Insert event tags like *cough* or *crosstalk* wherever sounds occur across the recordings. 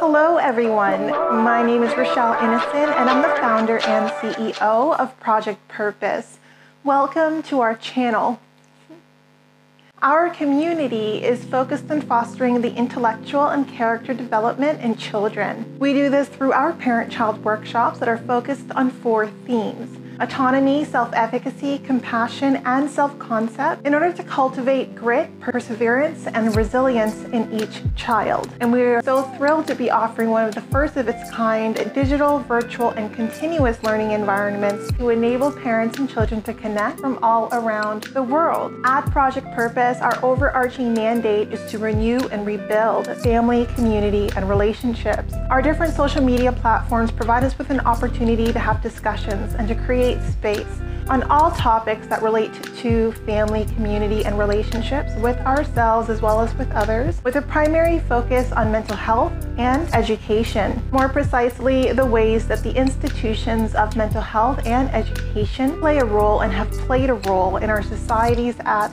Hello, everyone. My name is Rochelle Innocent, and I'm the founder and CEO of Project Purpose. Welcome to our channel. Our community is focused on fostering the intellectual and character development in children. We do this through our parent child workshops that are focused on four themes autonomy, self efficacy, compassion, and self concept in order to cultivate grit, perseverance, and resilience in each child. And we're so thrilled to be offering one of the first of its kind digital, virtual, and continuous learning environments to enable parents and children to connect from all around the world. At Project Purpose, our overarching mandate is to renew and rebuild family, community, and relationships. Our different social media platforms provide us with an opportunity to have discussions and to create create space on all topics that relate to family, community, and relationships with ourselves as well as with others, with a primary focus on mental health and education. More precisely, the ways that the institutions of mental health and education play a role and have played a role in our societies at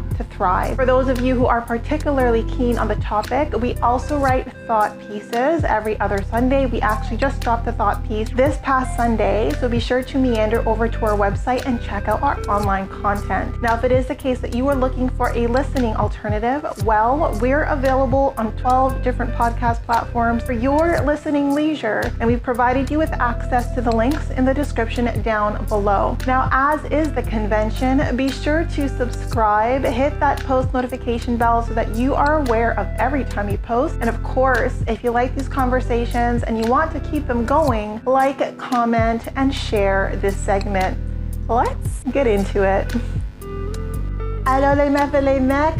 thrive. For those of you who are particularly keen on the topic, we also write thought pieces every other Sunday. We actually just dropped the thought piece this past Sunday, so be sure to meander over to our website and check out our online content. Now, if it is the case that you are looking for a listening alternative, well, we're available on 12 different podcast platforms for your listening leisure, and we've provided you with access to the links in the description down below. Now, as is the convention, be sure to subscribe, hit that post notification bell so that you are aware of every time you post. And of course, if you like these conversations and you want to keep them going, like, comment, and share this segment. Let's get into it. Hello,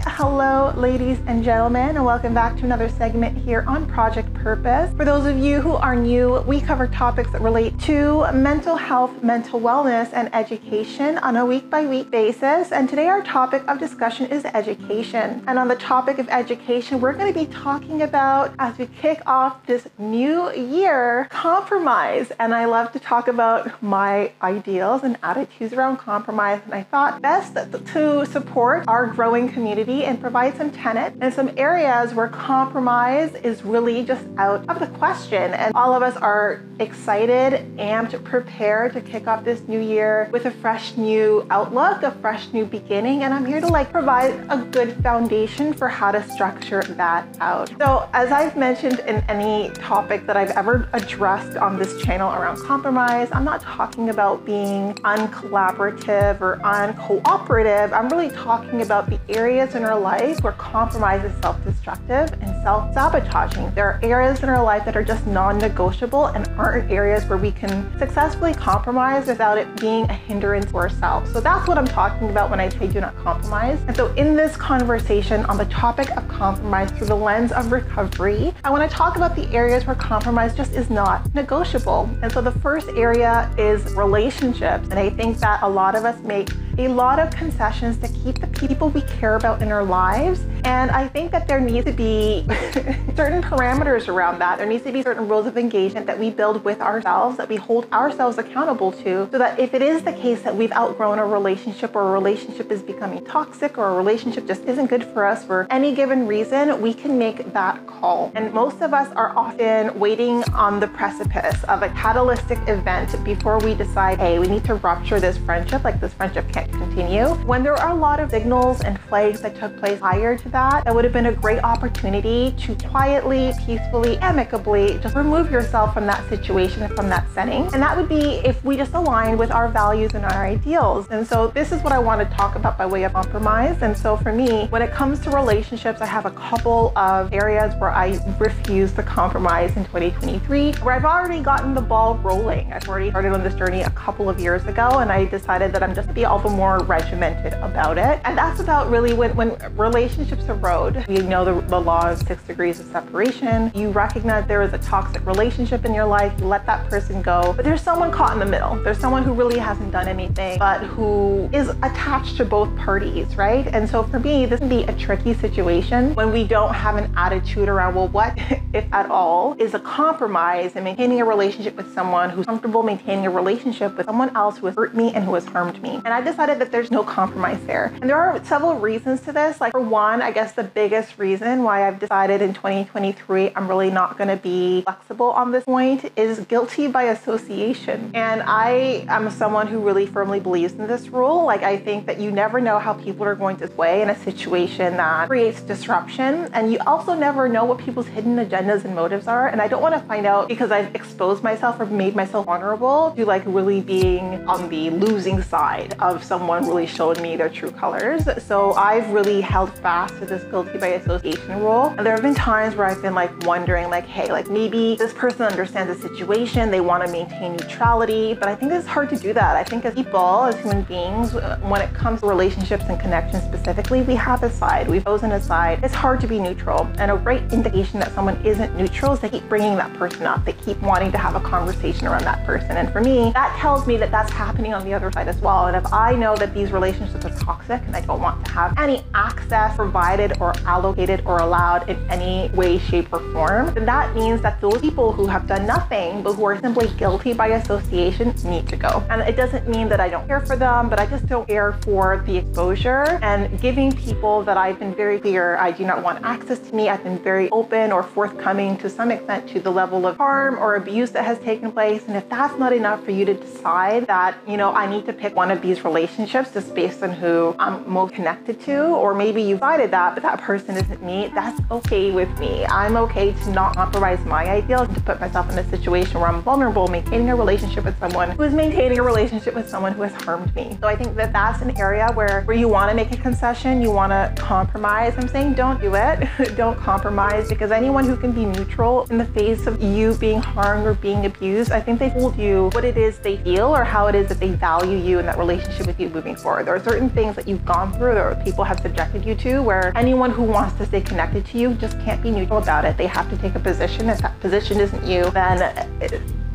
Hello, ladies and gentlemen, and welcome back to another segment here on Project Purpose. For those of you who are new, we cover topics that relate to mental health, mental wellness, and education on a week by week basis. And today, our topic of discussion is education. And on the topic of education, we're going to be talking about, as we kick off this new year, compromise. And I love to talk about my ideals and attitudes around compromise. And I thought best to support our growing community and provide some tenets and some areas where compromise is really just out of the question. And all of us are excited, amped, prepared to kick off this new year with a fresh new outlook, a fresh new beginning. And I'm here to like provide a good foundation for how to structure that out. So, as I've mentioned in any topic that I've ever addressed on this channel around compromise, I'm not talking about being uncollaborative or uncooperative. I'm really talking about the areas in our life where compromise is self destructive and self sabotaging. There are areas in our life that are just non negotiable and aren't areas where we can successfully compromise without it being a hindrance to ourselves. So that's what I'm talking about when I say do not compromise. And so, in this conversation on the topic of compromise through the lens of recovery, I want to talk about the areas where compromise just is not negotiable. And so, the first area is relationships. And I think that a lot of us make a lot of concessions to keep the people we care about in our lives. And I think that there needs to be *laughs* certain parameters around that. There needs to be certain rules of engagement that we build with ourselves, that we hold ourselves accountable to, so that if it is the case that we've outgrown a relationship or a relationship is becoming toxic or a relationship just isn't good for us for any given reason, we can make that call. And most of us are often waiting on the precipice of a catalytic event before we decide, hey, we need to rupture this friendship, like this friendship can't continue. When there are a lot of signals and flags that took place prior to that, that would have been a great opportunity to quietly, peacefully, amicably just remove yourself from that situation, from that setting. And that would be if we just align with our values and our ideals. And so this is what I want to talk about by way of compromise. And so for me, when it comes to relationships, I have a couple of areas where I refused to compromise in 2023, where I've already gotten the ball rolling. I've already started on this journey a couple of years ago, and I decided that I'm just be all the more regimented about it. And that's about really when, when relationships erode. You know the, the law of six degrees of separation. You recognize there is a toxic relationship in your life, you let that person go. But there's someone caught in the middle. There's someone who really hasn't done anything, but who is attached to both parties, right? And so for me, this can be a tricky situation when we don't have an attitude around, well, what, if at all, is a compromise in maintaining a relationship with someone who's comfortable maintaining a relationship with someone else who has hurt me and who has harmed me. And I decided that there's no compromise there. And there are several reasons to this. Like, for one, I guess the biggest reason why I've decided in 2023 I'm really not going to be flexible on this point is guilty by association. And I am someone who really firmly believes in this rule. Like, I think that you never know how people are going to sway in a situation that creates disruption. And you also never know what people's hidden agendas and motives are. And I don't want to find out because I've exposed myself or made myself vulnerable to like really being on the losing side of someone really showing me their true colors. So I've really held fast to this guilty by association rule. And there have been times where I've been like wondering, like, hey, like maybe this person understands the situation, they want to maintain neutrality. But I think it's hard to do that. I think as people, as human beings, when it comes to relationships and connections specifically, we have a side, we've chosen a side. It's hard to be neutral. And a great indication that someone isn't neutral is they keep bringing that person up. They keep wanting to have a conversation around that person. And for me, that tells me that that's happening on the other side as well. And if I know that these relationships are toxic and I don't want to have any access provided or allocated or allowed in any way, shape, or form, then that means that those people who have done nothing but who are simply guilty by association need to go. And it doesn't mean that I don't care for them, but I just don't care for the exposure and giving people that I've been very clear I do not want access to me. I've been very open or forthcoming to some extent to the level of harm or abuse that has taken place. And if that's not enough for you to decide that, you know, I need to pick one of these relationships just based on who I'm most connected to, or maybe you've decided that, but that person isn't me, that's okay with me. I'm okay to not compromise my ideals to put myself in a situation where I'm vulnerable, maintaining a relationship with someone who is maintaining a relationship with someone who has harmed me. So I think that that's an area where, where you want to make a concession, you want to compromise. I'm saying don't do it. *laughs* don't compromise because anyone who can be neutral in the face of you being harmed or being abused, I think they told you what it is they feel or how it is that they value you in that relationship with you moving forward. There are certain things that you've gone through or people have subjected you to where anyone who wants to stay connected to you just can't be neutral about it. They have to take a position. If that position isn't you, then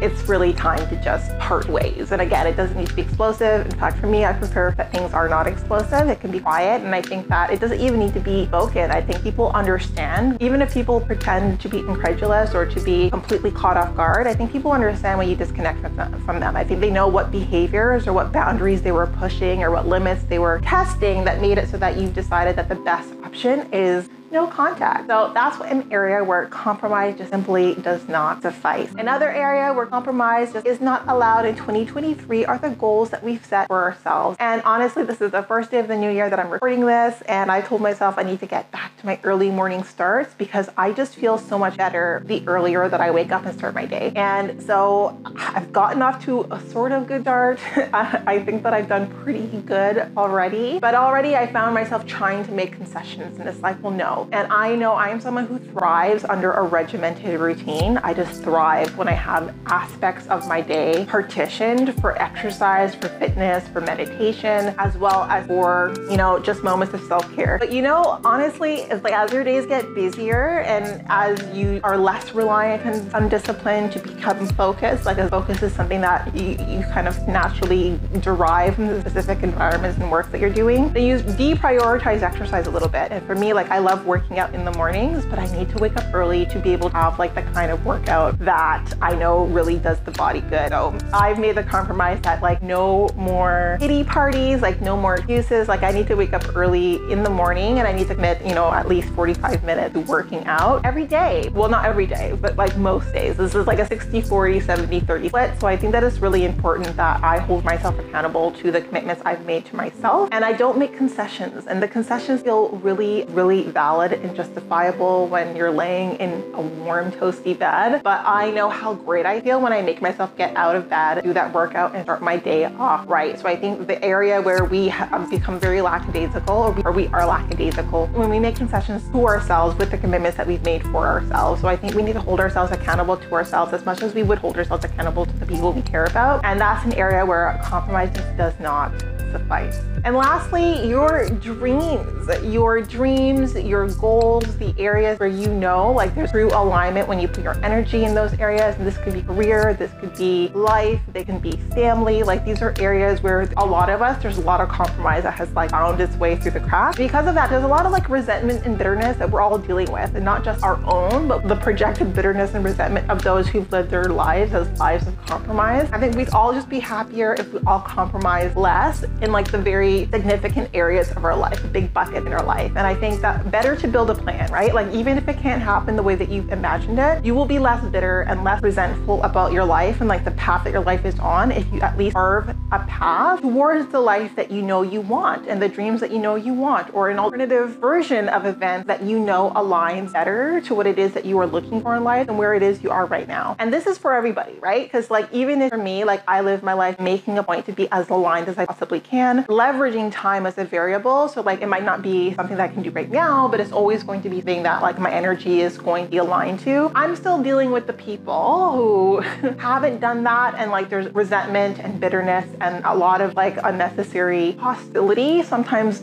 it's really time to just part ways. And again, it doesn't need to be explosive. In fact, for me, I prefer that things are not explosive. It can be quiet. And I think that it doesn't even need to be spoken. I think people understand, even if people pretend to be incredulous or to be completely caught off guard, I think people understand when you disconnect from them. From them. I think they know what behaviors or what boundaries they were pushing or what limits they were testing that made it so that you've decided that the best option is no contact. So that's an area where compromise just simply does not suffice. Another area where compromise just is not allowed in 2023 are the goals that we've set for ourselves. And honestly, this is the first day of the new year that I'm recording this, and I told myself I need to get back to my early morning starts because I just feel so much better the earlier that I wake up and start my day. And so I've gotten off to a sort of good start. *laughs* I think that I've done pretty good already, but already I found myself trying to make concessions, and it's like, well, no, and I know I am someone who thrives under a regimented routine. I just thrive when I have aspects of my day partitioned for exercise, for fitness, for meditation, as well as for, you know, just moments of self-care. But you know, honestly, it's like as your days get busier and as you are less reliant on discipline to become focused, like a focus is something that you, you kind of naturally derive from the specific environments and work that you're doing, then you deprioritize exercise a little bit. And for me, like I love working out in the mornings, but I need to wake up early to be able to have like the kind of workout that I know really does the body good. So I've made the compromise that like no more kitty parties, like no more excuses. Like I need to wake up early in the morning and I need to commit, you know, at least 45 minutes working out every day. Well, not every day, but like most days. This is like a 60, 40, 70, 30 split. So I think that it's really important that I hold myself accountable to the commitments I've made to myself and I don't make concessions. And the concessions feel really, really valid valid and justifiable when you're laying in a warm, toasty bed. But I know how great I feel when I make myself get out of bed, do that workout, and start my day off right. So I think the area where we have um, become very lackadaisical or we, or we are lackadaisical when we make concessions to ourselves with the commitments that we've made for ourselves. So I think we need to hold ourselves accountable to ourselves as much as we would hold ourselves accountable to the people we care about. And that's an area where compromise does not suffice. And lastly, your dreams, your dreams, your goals, the areas where you know like there's true alignment when you put your energy in those areas. And this could be career, this could be life, they can be family. Like these are areas where a lot of us, there's a lot of compromise that has like found its way through the cracks. Because of that, there's a lot of like resentment and bitterness that we're all dealing with, and not just our own, but the projected bitterness and resentment of those who've lived their lives as lives of compromise. I think we'd all just be happier if we all compromise less in like the very significant areas of our life, a big bucket in our life. And I think that better to build a plan, right? Like even if it can't happen the way that you've imagined it, you will be less bitter and less resentful about your life and like the path that your life is on if you at least carve a path towards the life that you know you want and the dreams that you know you want, or an alternative version of events that you know aligns better to what it is that you are looking for in life and where it is you are right now. And this is for everybody, right? Because like even for me, like I live my life making a point to be as aligned as I possibly can, leveraging time as a variable. So like it might not be something that I can do right now, but it's always going to be thing that like my energy is going to be aligned to. I'm still dealing with the people who *laughs* haven't done that and like there's resentment and bitterness and a lot of like unnecessary hostility sometimes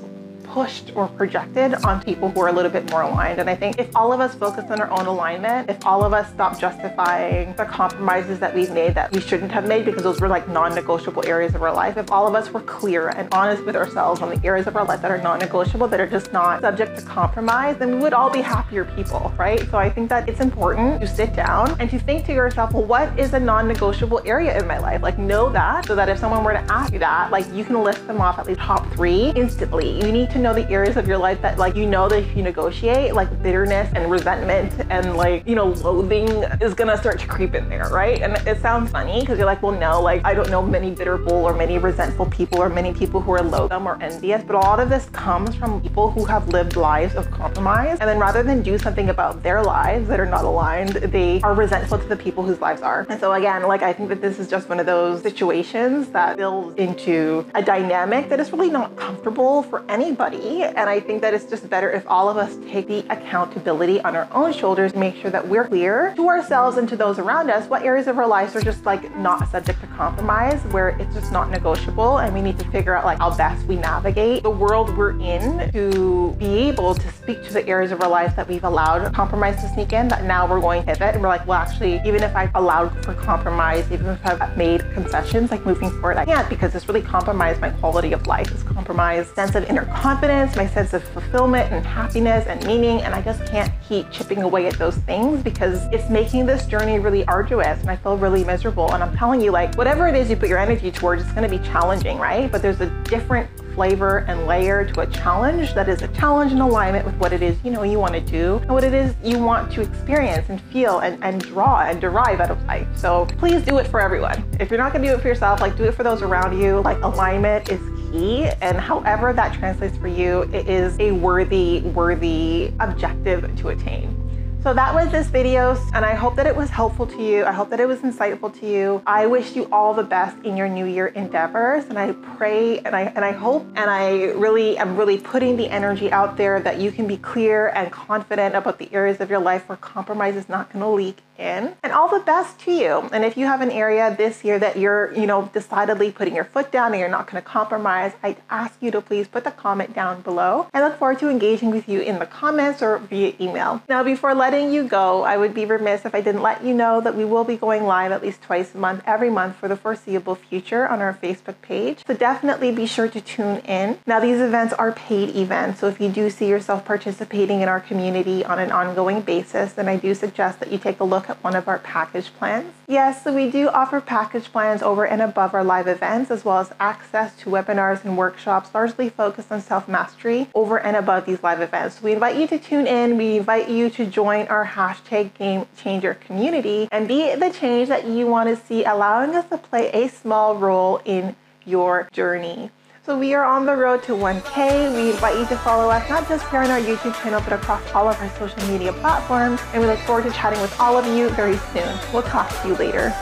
pushed or projected on people who are a little bit more aligned. And I think if all of us focus on our own alignment, if all of us stop justifying the compromises that we've made that we shouldn't have made because those were like non-negotiable areas of our life, if all of us were clear and honest with ourselves on the areas of our life that are non-negotiable, that are just not subject to compromise, then we would all be happier people, right? So I think that it's important to sit down and to think to yourself, well, what is a non-negotiable area in my life? Like know that so that if someone were to ask you that, like you can list them off at least top three instantly. You need to know the areas of your life that like you know that if you negotiate, like bitterness and resentment and like, you know, loathing is gonna start to creep in there, right? And it sounds funny because you're like, well, no, like I don't know many bitter bitterful or many resentful people or many people who are loathsome or envious, but a lot of this comes from people who have lived lives of compromise. And then rather than do something about their lives that are not aligned, they are resentful to the people whose lives are. And so again, like I think that this is just one of those situations that builds into a dynamic that is really not comfortable for anybody and I think that it's just better if all of us take the accountability on our own shoulders, make sure that we're clear to ourselves and to those around us what areas of our lives are just like not subject to compromise, where it's just not negotiable. And we need to figure out like how best we navigate the world we're in to be able to speak to the areas of our life that we've allowed compromise to sneak in, that now we're going to pivot. And we're like, well, actually, even if I've allowed for compromise, even if I've made concessions, like moving forward, I can't because it's really compromised my quality of life. It's compromised sense of inner confidence confidence, my sense of fulfillment and happiness and meaning. And I just can't keep chipping away at those things because it's making this journey really arduous and I feel really miserable. And I'm telling you, like, whatever it is you put your energy towards, it's going to be challenging, right? But there's a different flavor and layer to a challenge that is a challenge in alignment with what it is you know you want to do and what it is you want to experience and feel and, and draw and derive out of life. So please do it for everyone. If you're not gonna do it for yourself, like do it for those around you. Like alignment is key and however that translates for you, it is a worthy, worthy objective to attain. So that was this video, and I hope that it was helpful to you. I hope that it was insightful to you. I wish you all the best in your new year endeavors, and I pray and I and I hope and I really am really putting the energy out there that you can be clear and confident about the areas of your life where compromise is not going to leak in. And all the best to you. And if you have an area this year that you're, you know, decidedly putting your foot down and you're not going to compromise, I ask you to please put the comment down below. I look forward to engaging with you in the comments or via email. Now, before letting you go, I would be remiss if I didn't let you know that we will be going live at least twice a month, every month for the foreseeable future on our Facebook page. So definitely be sure to tune in. Now, these events are paid events, so if you do see yourself participating in our community on an ongoing basis, then I do suggest that you take a look at one of our package plans. Yes, so we do offer package plans over and above our live events, as well as access to webinars and workshops largely focused on self mastery over and above these live events. So we invite you to tune in. We invite you to join our hashtag game changer community and be the change that you want to see, allowing us to play a small role in your journey. So we are on the road to 1K. We invite you to follow us not just here on our YouTube channel, but across all of our social media platforms. And we look forward to chatting with all of you very soon. We'll talk to you later.